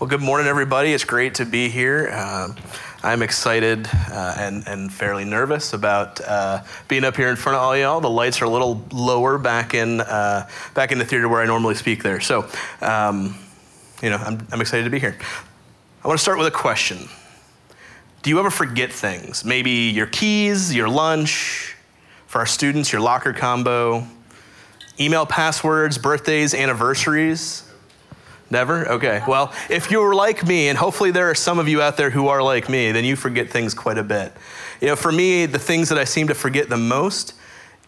Well, good morning, everybody. It's great to be here. Uh, I'm excited uh, and, and fairly nervous about uh, being up here in front of all y'all. The lights are a little lower back in, uh, back in the theater where I normally speak there. So, um, you know, I'm, I'm excited to be here. I want to start with a question Do you ever forget things? Maybe your keys, your lunch, for our students, your locker combo, email passwords, birthdays, anniversaries? Never? Okay. Well, if you're like me, and hopefully there are some of you out there who are like me, then you forget things quite a bit. You know, for me, the things that I seem to forget the most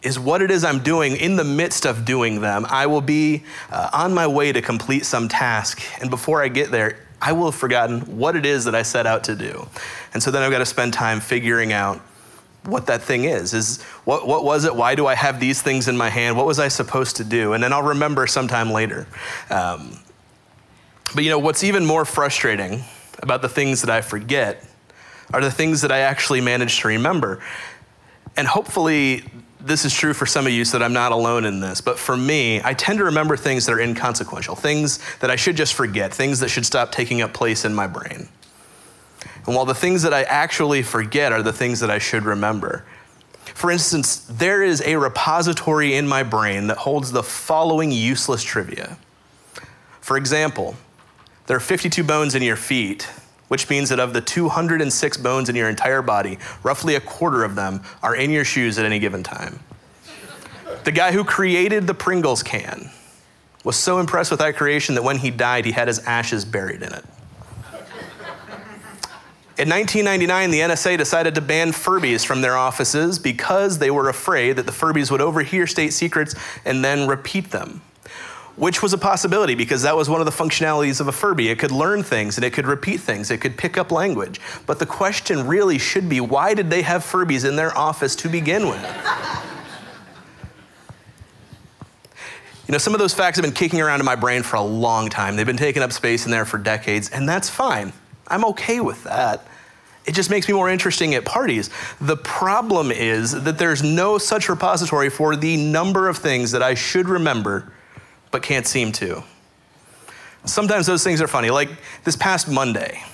is what it is I'm doing in the midst of doing them. I will be uh, on my way to complete some task, and before I get there, I will have forgotten what it is that I set out to do. And so then I've got to spend time figuring out what that thing is. Is what, what was it? Why do I have these things in my hand? What was I supposed to do? And then I'll remember sometime later. Um, but you know, what's even more frustrating about the things that I forget are the things that I actually manage to remember. And hopefully, this is true for some of you so that I'm not alone in this. But for me, I tend to remember things that are inconsequential, things that I should just forget, things that should stop taking up place in my brain. And while the things that I actually forget are the things that I should remember. For instance, there is a repository in my brain that holds the following useless trivia. For example, there are 52 bones in your feet, which means that of the 206 bones in your entire body, roughly a quarter of them are in your shoes at any given time. The guy who created the Pringles can was so impressed with that creation that when he died, he had his ashes buried in it. In 1999, the NSA decided to ban Furbies from their offices because they were afraid that the Furbies would overhear state secrets and then repeat them which was a possibility because that was one of the functionalities of a Furby. It could learn things and it could repeat things, it could pick up language. But the question really should be why did they have Furbies in their office to begin with? You know, some of those facts have been kicking around in my brain for a long time. They've been taking up space in there for decades, and that's fine. I'm okay with that. It just makes me more interesting at parties. The problem is that there's no such repository for the number of things that I should remember but can't seem to. Sometimes those things are funny. Like this past Monday,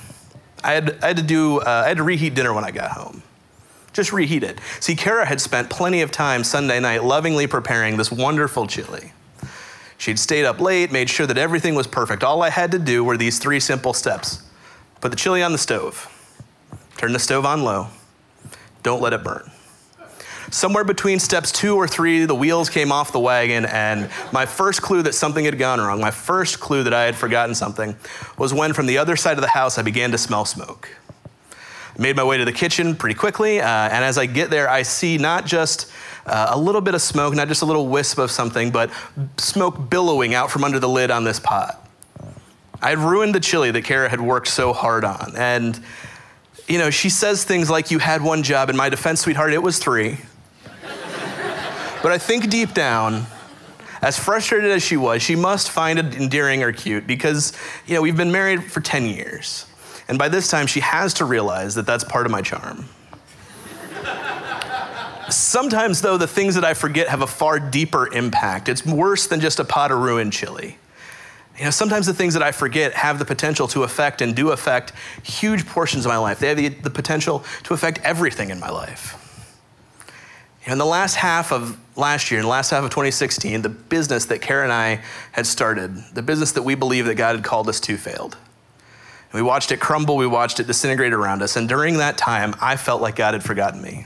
I had, I had to do, uh, I had to reheat dinner when I got home. Just reheat it. See, Kara had spent plenty of time Sunday night lovingly preparing this wonderful chili. She'd stayed up late, made sure that everything was perfect. All I had to do were these three simple steps put the chili on the stove, turn the stove on low, don't let it burn somewhere between steps two or three, the wheels came off the wagon, and my first clue that something had gone wrong, my first clue that I had forgotten something, was when from the other side of the house I began to smell smoke. I made my way to the kitchen pretty quickly, uh, and as I get there, I see not just uh, a little bit of smoke, not just a little wisp of something, but smoke billowing out from under the lid on this pot. I had ruined the chili that Kara had worked so hard on. And, you know, she says things like, You had one job. In my defense, sweetheart, it was three. But I think deep down, as frustrated as she was, she must find it endearing or cute because, you know, we've been married for 10 years. And by this time, she has to realize that that's part of my charm. Sometimes, though, the things that I forget have a far deeper impact. It's worse than just a pot of ruined chili. You know, sometimes the things that I forget have the potential to affect and do affect huge portions of my life. They have the, the potential to affect everything in my life. In the last half of last year, in the last half of 2016, the business that Kara and I had started, the business that we believe that God had called us to, failed. we watched it crumble, we watched it disintegrate around us, and during that time, I felt like God had forgotten me.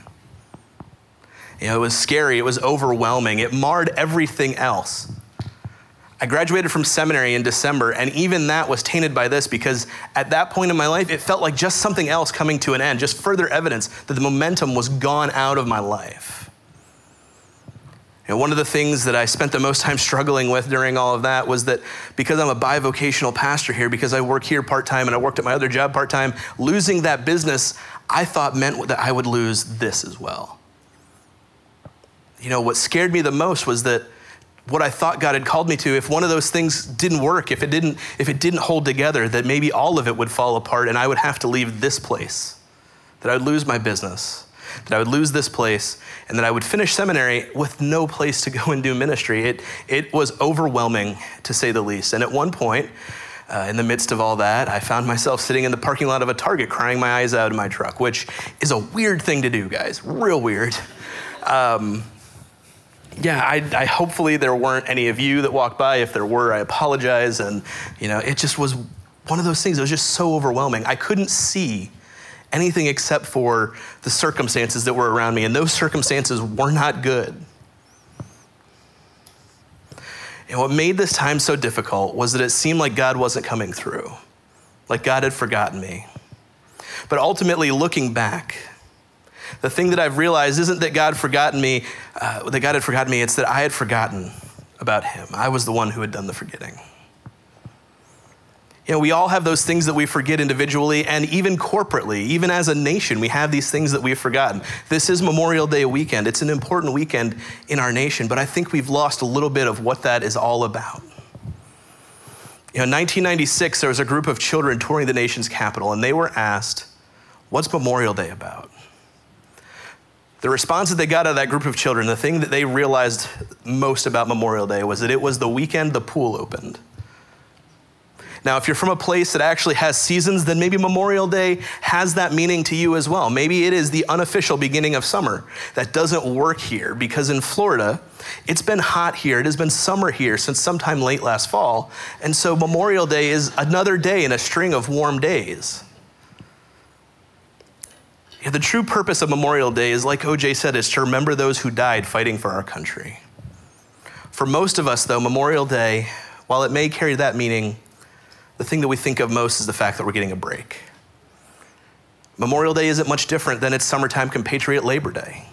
You know, it was scary, it was overwhelming, it marred everything else. I graduated from seminary in December, and even that was tainted by this because at that point in my life, it felt like just something else coming to an end, just further evidence that the momentum was gone out of my life. One of the things that I spent the most time struggling with during all of that was that because I'm a bivocational pastor here, because I work here part time and I worked at my other job part time, losing that business I thought meant that I would lose this as well. You know, what scared me the most was that what I thought God had called me to, if one of those things didn't work, if it didn't, if it didn't hold together, that maybe all of it would fall apart and I would have to leave this place, that I would lose my business that I would lose this place and that I would finish seminary with no place to go and do ministry. It, it was overwhelming, to say the least. And at one point, uh, in the midst of all that, I found myself sitting in the parking lot of a Target crying my eyes out in my truck, which is a weird thing to do, guys, real weird. Um, yeah, I, I, hopefully there weren't any of you that walked by. If there were, I apologize. And, you know, it just was one of those things. It was just so overwhelming. I couldn't see anything except for the circumstances that were around me, and those circumstances were not good. And what made this time so difficult was that it seemed like God wasn't coming through, like God had forgotten me. But ultimately, looking back, the thing that I've realized isn't that God forgotten me, uh, that God had forgotten me, it's that I had forgotten about Him. I was the one who had done the forgetting. You know, we all have those things that we forget individually and even corporately, even as a nation, we have these things that we've forgotten. This is Memorial Day weekend. It's an important weekend in our nation, but I think we've lost a little bit of what that is all about. You know, in 1996, there was a group of children touring the nation's capital, and they were asked, What's Memorial Day about? The response that they got out of that group of children, the thing that they realized most about Memorial Day was that it was the weekend the pool opened. Now, if you're from a place that actually has seasons, then maybe Memorial Day has that meaning to you as well. Maybe it is the unofficial beginning of summer. That doesn't work here because in Florida, it's been hot here. It has been summer here since sometime late last fall. And so Memorial Day is another day in a string of warm days. Yeah, the true purpose of Memorial Day is, like OJ said, is to remember those who died fighting for our country. For most of us, though, Memorial Day, while it may carry that meaning, the thing that we think of most is the fact that we're getting a break. Memorial Day isn't much different than its summertime compatriot Labor Day.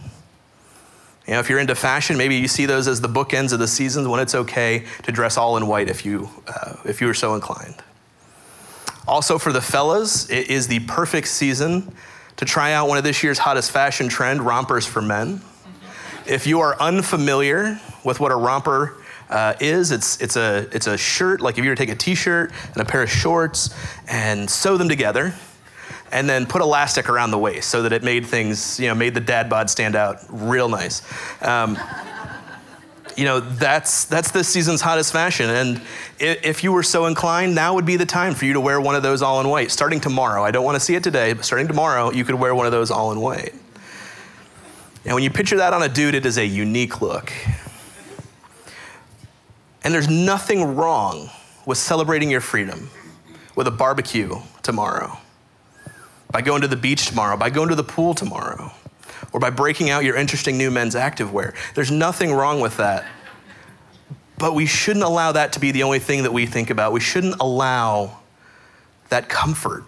You know, if you're into fashion, maybe you see those as the bookends of the seasons when it's okay to dress all in white if you, uh, if you are so inclined. Also, for the fellas, it is the perfect season to try out one of this year's hottest fashion trend, rompers for men. If you are unfamiliar with what a romper uh, is it's, it's, a, it's a shirt, like if you were to take a t shirt and a pair of shorts and sew them together and then put elastic around the waist so that it made things, you know, made the dad bod stand out real nice. Um, you know, that's, that's this season's hottest fashion. And if you were so inclined, now would be the time for you to wear one of those all in white. Starting tomorrow, I don't want to see it today, but starting tomorrow, you could wear one of those all in white. And when you picture that on a dude, it is a unique look. And there's nothing wrong with celebrating your freedom with a barbecue tomorrow, by going to the beach tomorrow, by going to the pool tomorrow, or by breaking out your interesting new men's activewear. There's nothing wrong with that. But we shouldn't allow that to be the only thing that we think about. We shouldn't allow that comfort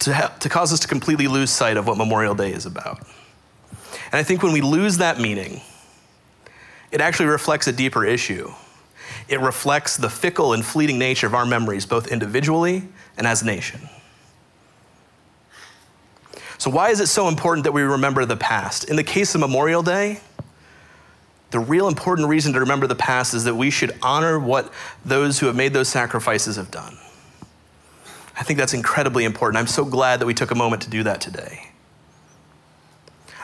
to, ha- to cause us to completely lose sight of what Memorial Day is about. And I think when we lose that meaning, it actually reflects a deeper issue. It reflects the fickle and fleeting nature of our memories, both individually and as a nation. So, why is it so important that we remember the past? In the case of Memorial Day, the real important reason to remember the past is that we should honor what those who have made those sacrifices have done. I think that's incredibly important. I'm so glad that we took a moment to do that today.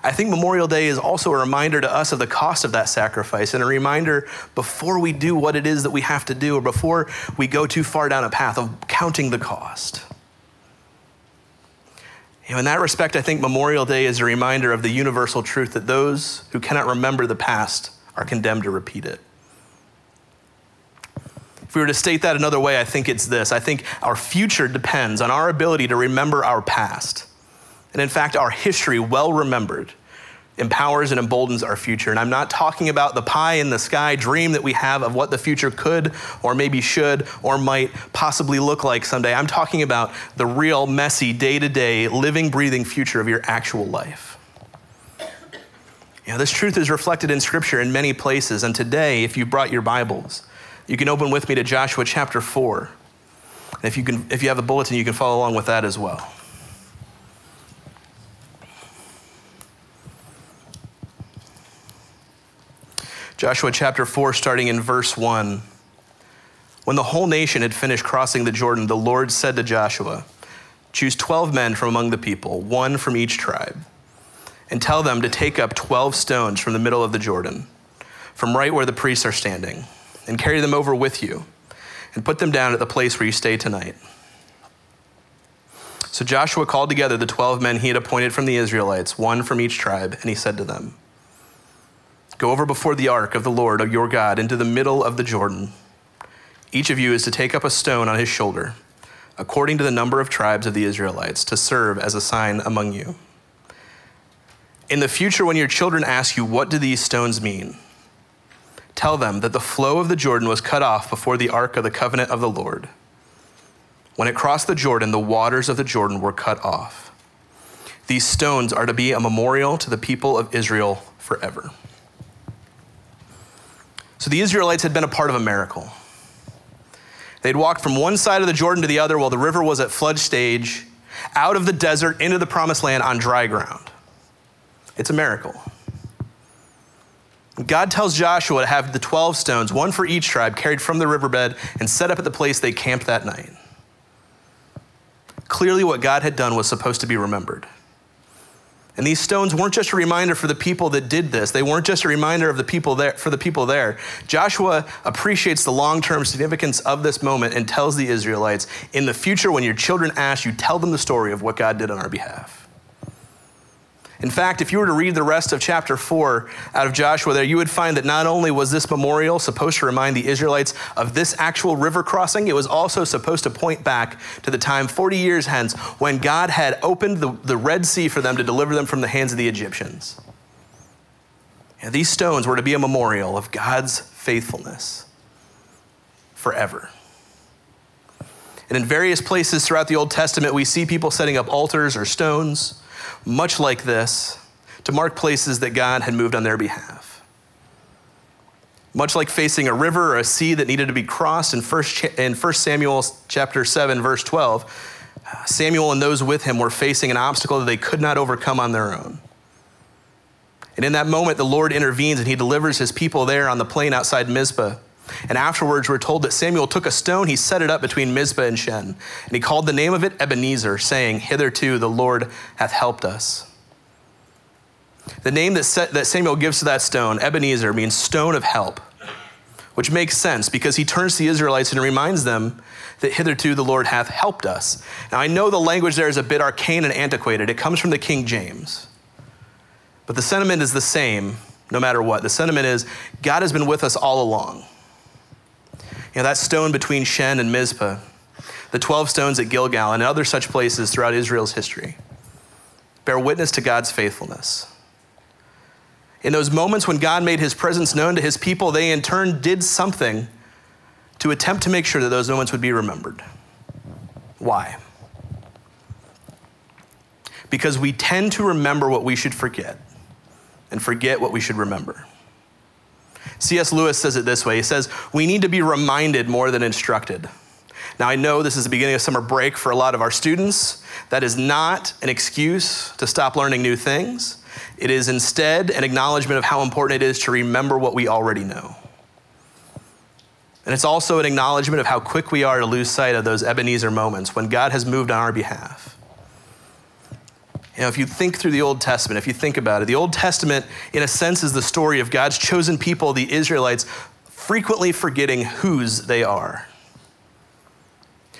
I think Memorial Day is also a reminder to us of the cost of that sacrifice and a reminder before we do what it is that we have to do or before we go too far down a path of counting the cost. You know, in that respect, I think Memorial Day is a reminder of the universal truth that those who cannot remember the past are condemned to repeat it. If we were to state that another way, I think it's this I think our future depends on our ability to remember our past. And in fact, our history, well remembered, empowers and emboldens our future. And I'm not talking about the pie in the sky dream that we have of what the future could or maybe should or might possibly look like someday. I'm talking about the real, messy, day to day, living, breathing future of your actual life. You know, this truth is reflected in Scripture in many places. And today, if you brought your Bibles, you can open with me to Joshua chapter 4. And if you, can, if you have a bulletin, you can follow along with that as well. Joshua chapter 4, starting in verse 1. When the whole nation had finished crossing the Jordan, the Lord said to Joshua, Choose 12 men from among the people, one from each tribe, and tell them to take up 12 stones from the middle of the Jordan, from right where the priests are standing, and carry them over with you and put them down at the place where you stay tonight. So Joshua called together the 12 men he had appointed from the Israelites, one from each tribe, and he said to them, Go over before the ark of the Lord of your God into the middle of the Jordan. Each of you is to take up a stone on his shoulder, according to the number of tribes of the Israelites, to serve as a sign among you. In the future, when your children ask you, What do these stones mean? Tell them that the flow of the Jordan was cut off before the ark of the covenant of the Lord. When it crossed the Jordan, the waters of the Jordan were cut off. These stones are to be a memorial to the people of Israel forever. So the Israelites had been a part of a miracle. They'd walked from one side of the Jordan to the other while the river was at flood stage, out of the desert into the promised land on dry ground. It's a miracle. God tells Joshua to have the 12 stones, one for each tribe, carried from the riverbed and set up at the place they camped that night. Clearly, what God had done was supposed to be remembered. And these stones weren't just a reminder for the people that did this. They weren't just a reminder of the people there for the people there. Joshua appreciates the long-term significance of this moment and tells the Israelites, in the future when your children ask you, tell them the story of what God did on our behalf. In fact, if you were to read the rest of chapter 4 out of Joshua there, you would find that not only was this memorial supposed to remind the Israelites of this actual river crossing, it was also supposed to point back to the time 40 years hence when God had opened the, the Red Sea for them to deliver them from the hands of the Egyptians. And these stones were to be a memorial of God's faithfulness forever. And in various places throughout the Old Testament, we see people setting up altars or stones much like this, to mark places that God had moved on their behalf. Much like facing a river or a sea that needed to be crossed in 1, in 1 Samuel chapter 7, verse 12, Samuel and those with him were facing an obstacle that they could not overcome on their own. And in that moment, the Lord intervenes and he delivers his people there on the plain outside Mizpah. And afterwards, we're told that Samuel took a stone, he set it up between Mizpah and Shen, and he called the name of it Ebenezer, saying, Hitherto the Lord hath helped us. The name that, Samuel gives to that stone, Ebenezer, means stone of help, which makes sense because he turns to the Israelites and reminds them that hitherto the Lord hath helped us. Now, I know the language there is a bit arcane and antiquated, it comes from the King James, but the sentiment is the same no matter what. The sentiment is God has been with us all along. Know, that stone between Shen and Mizpah, the 12 stones at Gilgal, and other such places throughout Israel's history bear witness to God's faithfulness. In those moments when God made his presence known to his people, they in turn did something to attempt to make sure that those moments would be remembered. Why? Because we tend to remember what we should forget and forget what we should remember. C.S. Lewis says it this way He says, We need to be reminded more than instructed. Now, I know this is the beginning of summer break for a lot of our students. That is not an excuse to stop learning new things. It is instead an acknowledgement of how important it is to remember what we already know. And it's also an acknowledgement of how quick we are to lose sight of those Ebenezer moments when God has moved on our behalf. You know, if you think through the Old Testament, if you think about it, the Old Testament, in a sense, is the story of God's chosen people, the Israelites, frequently forgetting whose they are.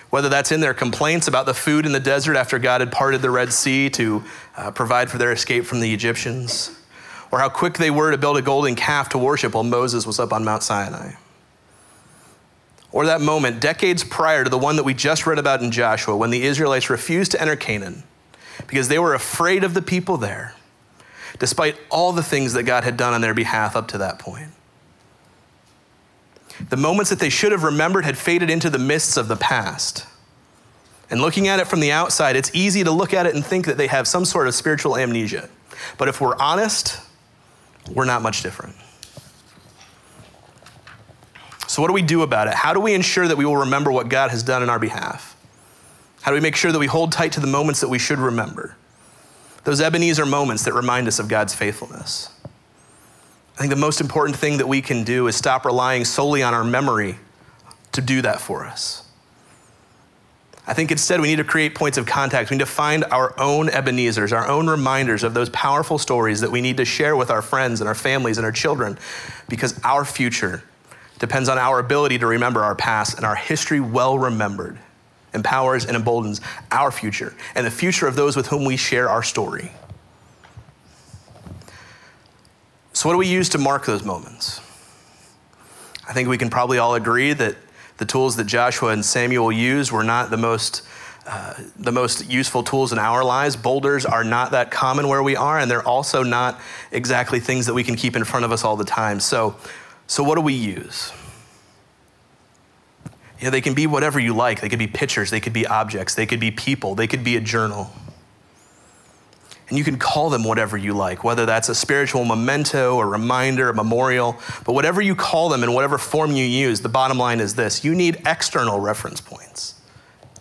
Whether that's in their complaints about the food in the desert after God had parted the Red Sea to uh, provide for their escape from the Egyptians, or how quick they were to build a golden calf to worship while Moses was up on Mount Sinai. Or that moment, decades prior to the one that we just read about in Joshua, when the Israelites refused to enter Canaan because they were afraid of the people there, despite all the things that God had done on their behalf up to that point. The moments that they should have remembered had faded into the mists of the past. And looking at it from the outside, it's easy to look at it and think that they have some sort of spiritual amnesia. But if we're honest, we're not much different. So, what do we do about it? How do we ensure that we will remember what God has done in our behalf? How do we make sure that we hold tight to the moments that we should remember? Those Ebenezer moments that remind us of God's faithfulness. I think the most important thing that we can do is stop relying solely on our memory to do that for us. I think instead we need to create points of contact. We need to find our own Ebenezers, our own reminders of those powerful stories that we need to share with our friends and our families and our children because our future depends on our ability to remember our past, and our history well remembered empowers and emboldens our future and the future of those with whom we share our story. So, what do we use to mark those moments? I think we can probably all agree that the tools that Joshua and Samuel used were not the most uh, the most useful tools in our lives. Boulders are not that common where we are, and they're also not exactly things that we can keep in front of us all the time. So, so what do we use? Yeah, they can be whatever you like. They could be pictures, they could be objects, they could be people, they could be a journal. And you can call them whatever you like, whether that's a spiritual memento, a reminder, a memorial, but whatever you call them in whatever form you use, the bottom line is this you need external reference points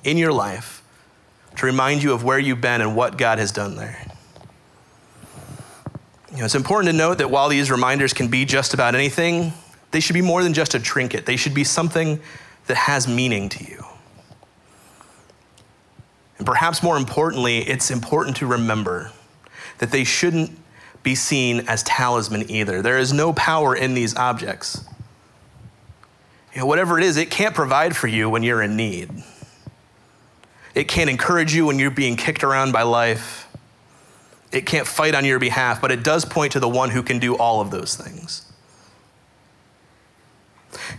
in your life to remind you of where you've been and what God has done there. You know, it's important to note that while these reminders can be just about anything, they should be more than just a trinket. They should be something that has meaning to you. And perhaps more importantly, it's important to remember that they shouldn't be seen as talisman either. There is no power in these objects. You know, whatever it is, it can't provide for you when you're in need. It can't encourage you when you're being kicked around by life. It can't fight on your behalf, but it does point to the one who can do all of those things.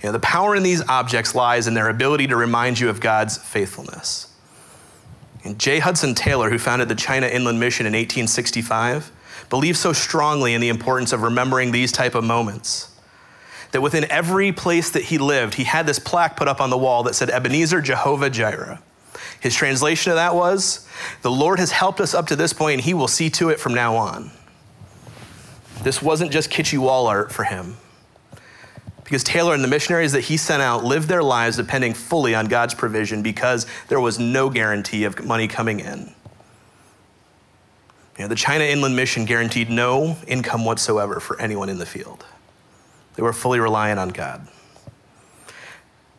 You know, the power in these objects lies in their ability to remind you of God's faithfulness. And J. Hudson Taylor, who founded the China Inland Mission in 1865, believed so strongly in the importance of remembering these type of moments that within every place that he lived, he had this plaque put up on the wall that said Ebenezer Jehovah Jireh. His translation of that was, The Lord has helped us up to this point, and he will see to it from now on. This wasn't just kitschy wall art for him because Taylor and the missionaries that he sent out lived their lives depending fully on God's provision because there was no guarantee of money coming in. You know, the China Inland Mission guaranteed no income whatsoever for anyone in the field. They were fully reliant on God.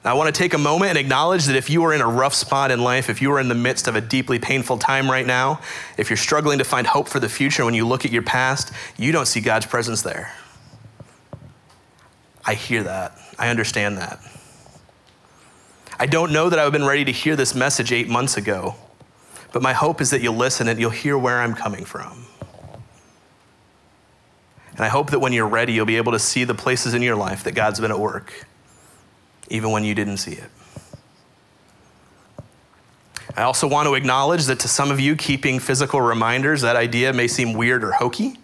I want to take a moment and acknowledge that if you are in a rough spot in life, if you are in the midst of a deeply painful time right now, if you're struggling to find hope for the future when you look at your past, you don't see God's presence there. I hear that. I understand that. I don't know that I would have been ready to hear this message eight months ago, but my hope is that you'll listen and you'll hear where I'm coming from. And I hope that when you're ready, you'll be able to see the places in your life that God's been at work, even when you didn't see it. I also want to acknowledge that to some of you, keeping physical reminders, that idea may seem weird or hokey.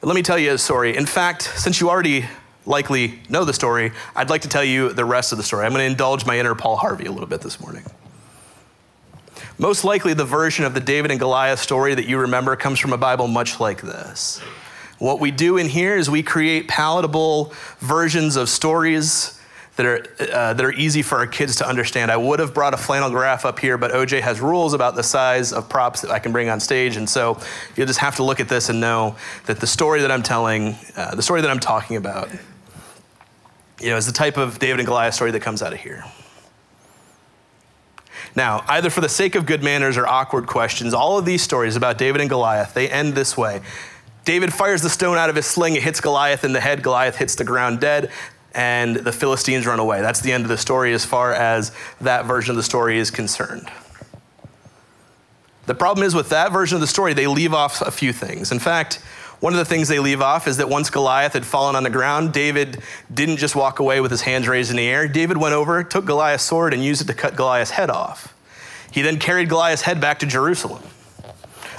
But let me tell you a story. In fact, since you already likely know the story, I'd like to tell you the rest of the story. I'm going to indulge my inner Paul Harvey a little bit this morning. Most likely, the version of the David and Goliath story that you remember comes from a Bible much like this. What we do in here is we create palatable versions of stories that are, uh, that are easy for our kids to understand. I would have brought a flannel graph up here, but OJ has rules about the size of props that I can bring on stage. And so you'll just have to look at this and know that the story that I'm telling, uh, the story that I'm talking about, you know, is the type of David and Goliath story that comes out of here. Now, either for the sake of good manners or awkward questions, all of these stories about David and Goliath, they end this way. David fires the stone out of his sling, it hits Goliath in the head, Goliath hits the ground dead, and the Philistines run away. That's the end of the story as far as that version of the story is concerned. The problem is with that version of the story, they leave off a few things. In fact, one of the things they leave off is that once Goliath had fallen on the ground, David didn't just walk away with his hands raised in the air. David went over, took Goliath's sword, and used it to cut Goliath's head off. He then carried Goliath's head back to Jerusalem.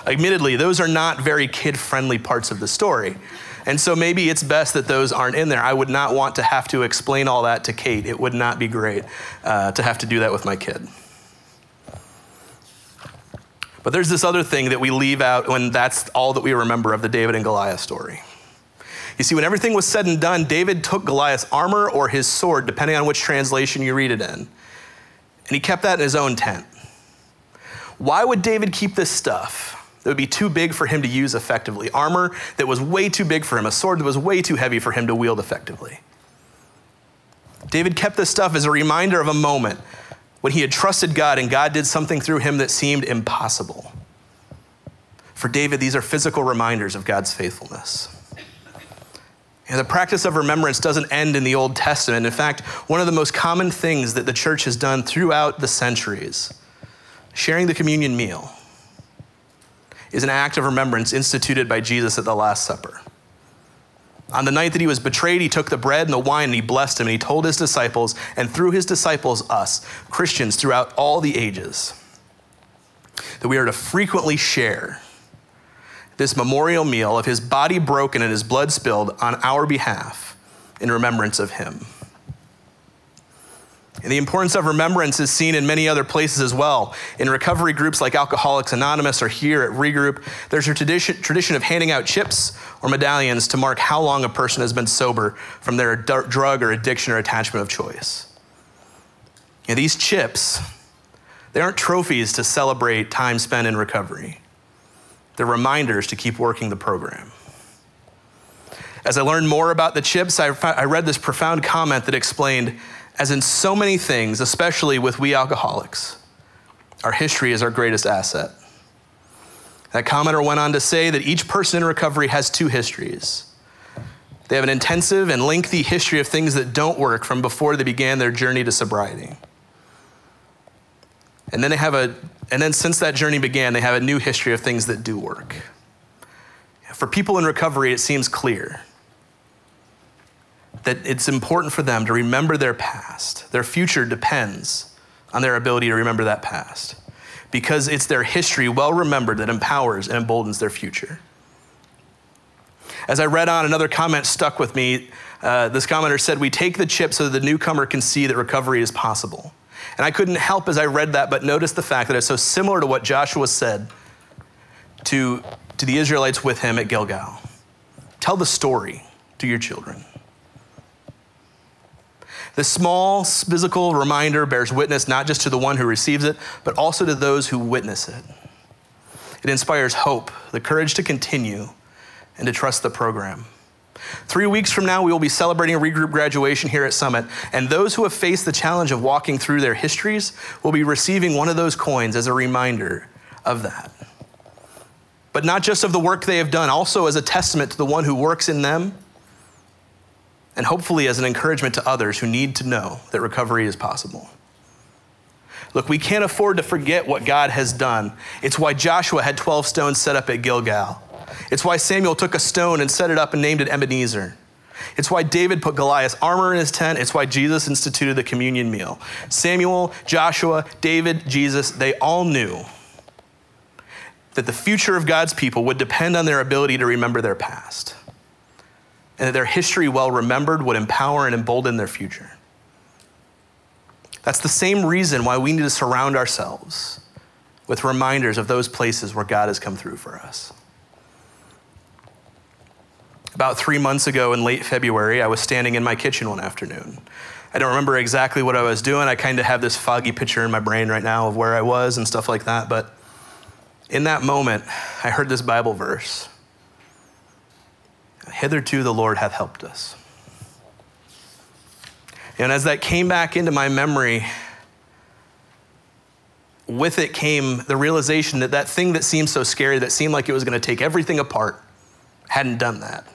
Admittedly, those are not very kid friendly parts of the story. And so maybe it's best that those aren't in there. I would not want to have to explain all that to Kate. It would not be great uh, to have to do that with my kid. But there's this other thing that we leave out when that's all that we remember of the David and Goliath story. You see, when everything was said and done, David took Goliath's armor or his sword, depending on which translation you read it in, and he kept that in his own tent. Why would David keep this stuff that would be too big for him to use effectively? Armor that was way too big for him, a sword that was way too heavy for him to wield effectively. David kept this stuff as a reminder of a moment when he had trusted God and God did something through him that seemed impossible. For David, these are physical reminders of God's faithfulness. And the practice of remembrance doesn't end in the Old Testament. In fact, one of the most common things that the church has done throughout the centuries, sharing the communion meal, is an act of remembrance instituted by Jesus at the Last Supper. On the night that he was betrayed, he took the bread and the wine and he blessed him and he told his disciples, and through his disciples, us, Christians throughout all the ages, that we are to frequently share this memorial meal of his body broken and his blood spilled on our behalf in remembrance of him. And the importance of remembrance is seen in many other places as well. In recovery groups like Alcoholics Anonymous or here at Regroup, there's a tradition, tradition of handing out chips or medallions to mark how long a person has been sober from their drug or addiction or attachment of choice. These chips, they aren't trophies to celebrate time spent in recovery. They're reminders to keep working the program. As I learned more about the chips, I, I read this profound comment that explained as in so many things, especially with we alcoholics, our history is our greatest asset. That commenter went on to say that each person in recovery has two histories. They have an intensive and lengthy history of things that don't work from before they began their journey to sobriety. And then they have a and then since that journey began, they have a new history of things that do work. For people in recovery, it seems clear that it's important for them to remember their past. Their future depends on their ability to remember that past because it's their history, well remembered, that empowers and emboldens their future. As I read on, another comment stuck with me. Uh, this commenter said, We take the chip so that the newcomer can see that recovery is possible. And I couldn't help as I read that but notice the fact that it's so similar to what Joshua said to, to the Israelites with him at Gilgal. Tell the story to your children. This small physical reminder bears witness not just to the one who receives it, but also to those who witness it. It inspires hope, the courage to continue, and to trust the program. Three weeks from now, we will be celebrating a regroup graduation here at Summit, and those who have faced the challenge of walking through their histories will be receiving one of those coins as a reminder of that. But not just of the work they have done, also as a testament to the one who works in them and hopefully as an encouragement to others who need to know that recovery is possible. Look, we can't afford to forget what God has done. It's why Joshua had 12 stones set up at Gilgal. It's why Samuel took a stone and set it up and named it Ebenezer. It's why David put Goliath's armor in his tent. It's why Jesus instituted the communion meal. Samuel, Joshua, David, Jesus, they all knew that the future of God's people would depend on their ability to remember their past and that their history, well remembered, would empower and embolden their future. That's the same reason why we need to surround ourselves with reminders of those places where God has come through for us. About three months ago in late February, I was standing in my kitchen one afternoon. I don't remember exactly what I was doing. I kind of have this foggy picture in my brain right now of where I was and stuff like that. But in that moment, I heard this Bible verse Hitherto the Lord hath helped us. And as that came back into my memory, with it came the realization that that thing that seemed so scary, that seemed like it was going to take everything apart, hadn't done that.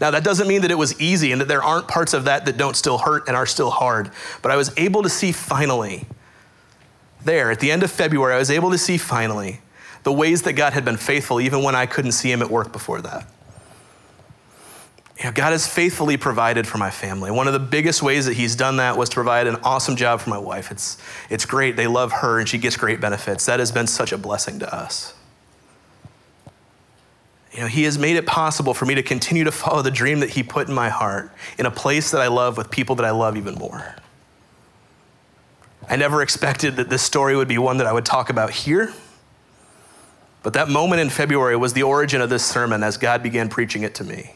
Now, that doesn't mean that it was easy and that there aren't parts of that that don't still hurt and are still hard, but I was able to see finally, there at the end of February, I was able to see finally the ways that God had been faithful even when I couldn't see Him at work before that you know, God has faithfully provided for my family. One of the biggest ways that He's done that was to provide an awesome job for my wife. It's, it's great. They love her and she gets great benefits. That has been such a blessing to us. You know, He has made it possible for me to continue to follow the dream that He put in my heart in a place that I love with people that I love even more. I never expected that this story would be one that I would talk about here. But that moment in February was the origin of this sermon as God began preaching it to me.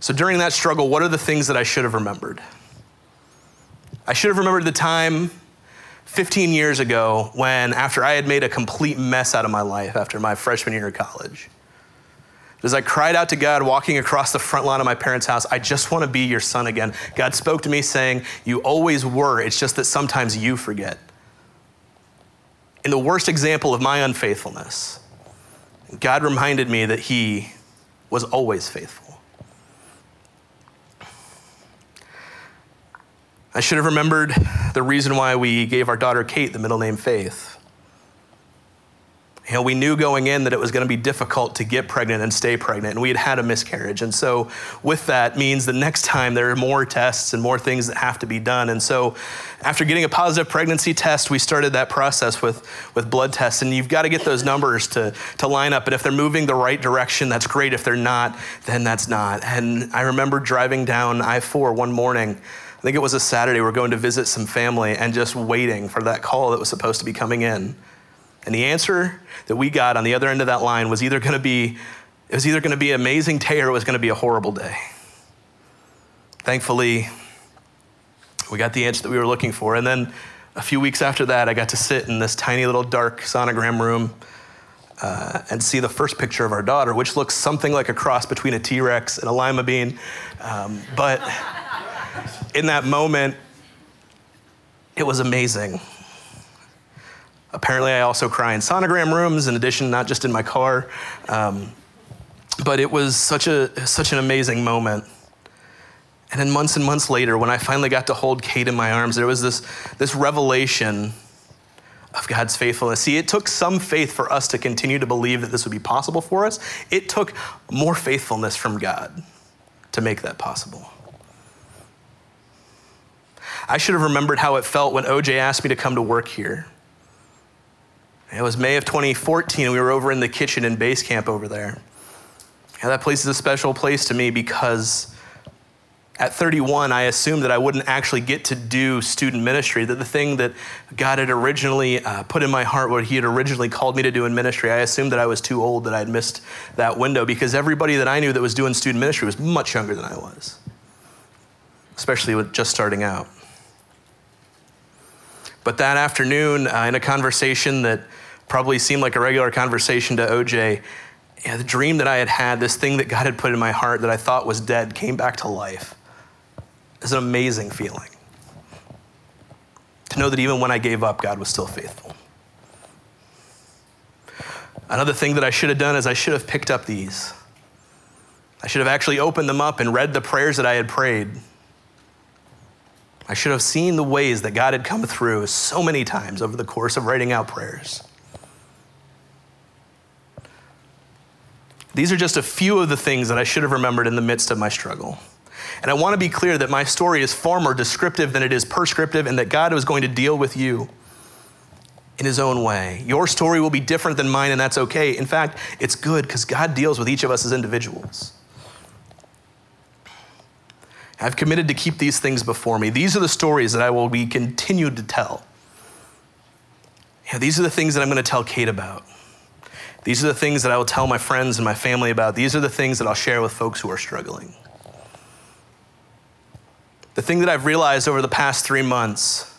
So during that struggle, what are the things that I should have remembered? I should have remembered the time 15 years ago when, after I had made a complete mess out of my life after my freshman year of college, as I cried out to God walking across the front lawn of my parents' house, I just want to be your son again. God spoke to me saying, You always were, it's just that sometimes you forget. In the worst example of my unfaithfulness, God reminded me that He was always faithful. I should have remembered the reason why we gave our daughter Kate the middle name Faith. You know, we knew going in that it was going to be difficult to get pregnant and stay pregnant, and we had had a miscarriage. And so, with that, means the next time there are more tests and more things that have to be done. And so, after getting a positive pregnancy test, we started that process with, with blood tests. And you've got to get those numbers to, to line up. And if they're moving the right direction, that's great. If they're not, then that's not. And I remember driving down I 4 one morning. I think it was a Saturday. We we're going to visit some family and just waiting for that call that was supposed to be coming in. And the answer that we got on the other end of that line was either going to be it was either going to be an amazing day or it was going to be a horrible day. Thankfully, we got the answer that we were looking for. And then a few weeks after that, I got to sit in this tiny little dark sonogram room uh, and see the first picture of our daughter, which looks something like a cross between a T Rex and a lima bean. Um, but in that moment, it was amazing. Apparently, I also cry in sonogram rooms, in addition, not just in my car. Um, but it was such, a, such an amazing moment. And then months and months later, when I finally got to hold Kate in my arms, there was this, this revelation of God's faithfulness. See, it took some faith for us to continue to believe that this would be possible for us. It took more faithfulness from God to make that possible. I should have remembered how it felt when OJ asked me to come to work here. It was May of 2014. We were over in the kitchen in base camp over there. That place is a special place to me because at 31, I assumed that I wouldn't actually get to do student ministry, that the thing that God had originally uh, put in my heart, what He had originally called me to do in ministry, I assumed that I was too old, that I had missed that window because everybody that I knew that was doing student ministry was much younger than I was, especially with just starting out. But that afternoon, uh, in a conversation that probably seemed like a regular conversation to OJ, the dream that I had had, this thing that God had put in my heart that I thought was dead, came back to life. It's an amazing feeling. To know that even when I gave up, God was still faithful. Another thing that I should have done is I should have picked up these. I should have actually opened them up and read the prayers that I had prayed I should have seen the ways that God had come through so many times over the course of writing out prayers. These are just a few of the things that I should have remembered in the midst of my struggle. And I want to be clear that my story is far more descriptive than it is prescriptive, and that God was going to deal with you in his own way. Your story will be different than mine, and that's okay. In fact, it's good because God deals with each of us as individuals. I've committed to keep these things before me. These are the stories that I will be continued to tell. These are the things that I'm going to tell Kate about. These are the things that I will tell my friends and my family about. These are the things that I'll share with folks who are struggling. The thing that I've realized over the past three months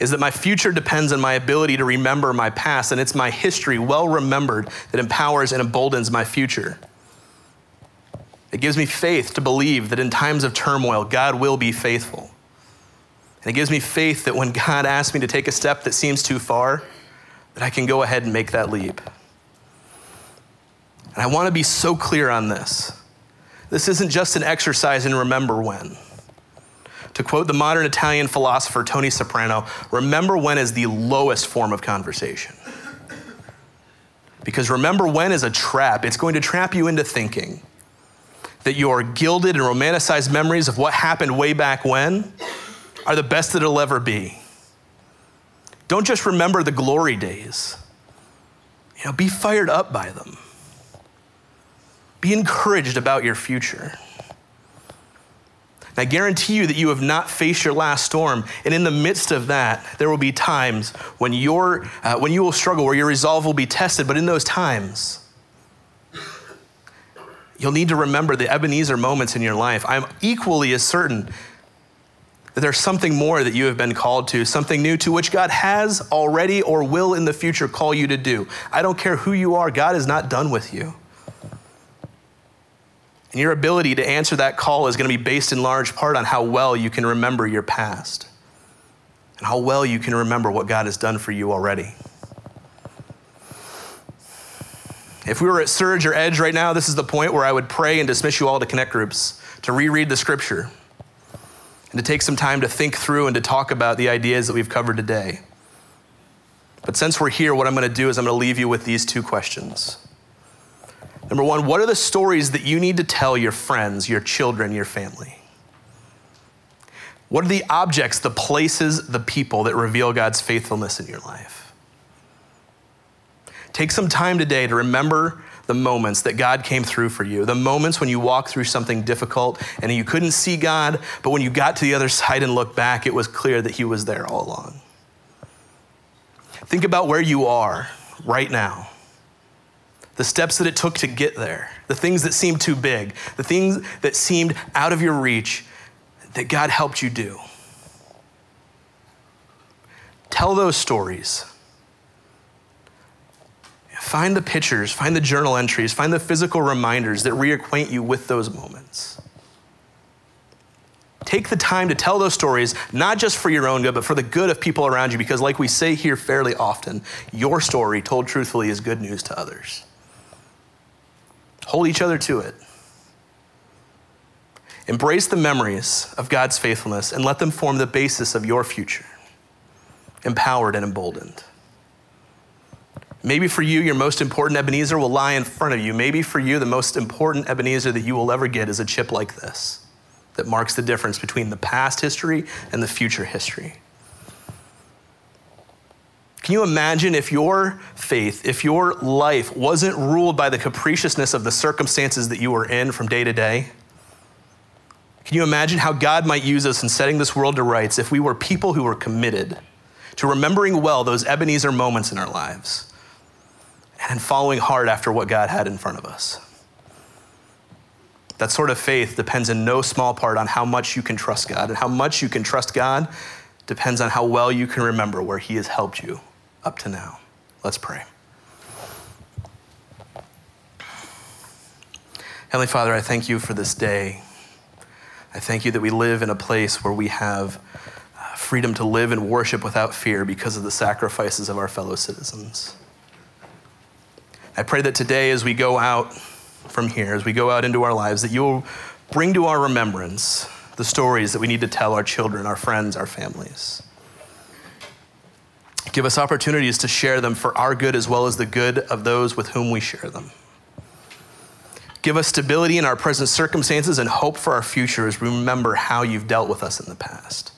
is that my future depends on my ability to remember my past, and it's my history, well remembered, that empowers and emboldens my future. It gives me faith to believe that in times of turmoil, God will be faithful. And it gives me faith that when God asks me to take a step that seems too far, that I can go ahead and make that leap. And I want to be so clear on this. This isn't just an exercise in remember when. To quote the modern Italian philosopher Tony Soprano, remember when is the lowest form of conversation. Because remember when is a trap. It's going to trap you into thinking that your gilded and romanticized memories of what happened way back when are the best that it'll ever be. Don't just remember the glory days. You know, be fired up by them. Be encouraged about your future. I guarantee you that you have not faced your last storm. And in the midst of that, there will be times when, you uh, when you will struggle, where your resolve will be tested. But in those times, You'll need to remember the Ebenezer moments in your life. I'm equally as certain that there's something more that you have been called to, something new to which God has already or will in the future call you to do. I don't care who you are, God is not done with you. And your ability to answer that call is going to be based in large part on how well you can remember your past and how well you can remember what God has done for you already. If we were at Surge or Edge right now, this is the point where I would pray and dismiss you all to connect groups, to reread the scripture, and to take some time to think through and to talk about the ideas that we've covered today. But since we're here, what I'm going to do is I'm going to leave you with these two questions. Number one, what are the stories that you need to tell your friends, your children, your family? What are the objects, the places, the people that reveal God's faithfulness in your life? Take some time today to remember the moments that God came through for you, the moments when you walked through something difficult and you couldn't see God, but when you got to the other side and looked back, it was clear that He was there all along. Think about where you are right now, the steps that it took to get there, the things that seemed too big, the things that seemed out of your reach that God helped you do. Tell those stories. Find the pictures, find the journal entries, find the physical reminders that reacquaint you with those moments. Take the time to tell those stories, not just for your own good, but for the good of people around you, because, like we say here fairly often, your story told truthfully is good news to others. Hold each other to it. Embrace the memories of God's faithfulness and let them form the basis of your future, empowered and emboldened. Maybe for you, your most important Ebenezer will lie in front of you. Maybe for you, the most important Ebenezer that you will ever get is a chip like this that marks the difference between the past history and the future history. Can you imagine if your faith, if your life wasn't ruled by the capriciousness of the circumstances that you were in from day to day? Can you imagine how God might use us in setting this world to rights if we were people who were committed to remembering well those Ebenezer moments in our lives? And following hard after what God had in front of us. That sort of faith depends in no small part on how much you can trust God. And how much you can trust God depends on how well you can remember where He has helped you up to now. Let's pray. Heavenly Father, I thank you for this day. I thank you that we live in a place where we have uh, freedom to live and worship without fear because of the sacrifices of our fellow citizens. I pray that today, as we go out from here, as we go out into our lives, that you will bring to our remembrance the stories that we need to tell our children, our friends, our families. Give us opportunities to share them for our good as well as the good of those with whom we share them. Give us stability in our present circumstances and hope for our future as we remember how you've dealt with us in the past.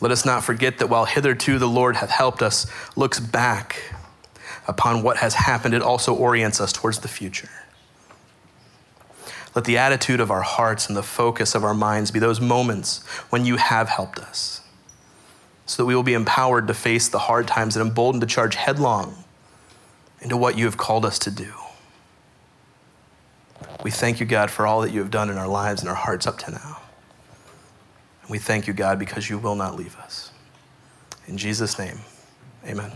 Let us not forget that while hitherto the Lord hath helped us, looks back upon what has happened, it also orients us towards the future. Let the attitude of our hearts and the focus of our minds be those moments when you have helped us, so that we will be empowered to face the hard times and emboldened to charge headlong into what you have called us to do. We thank you, God, for all that you have done in our lives and our hearts up to now. And we thank you, God, because you will not leave us. In Jesus' name, amen.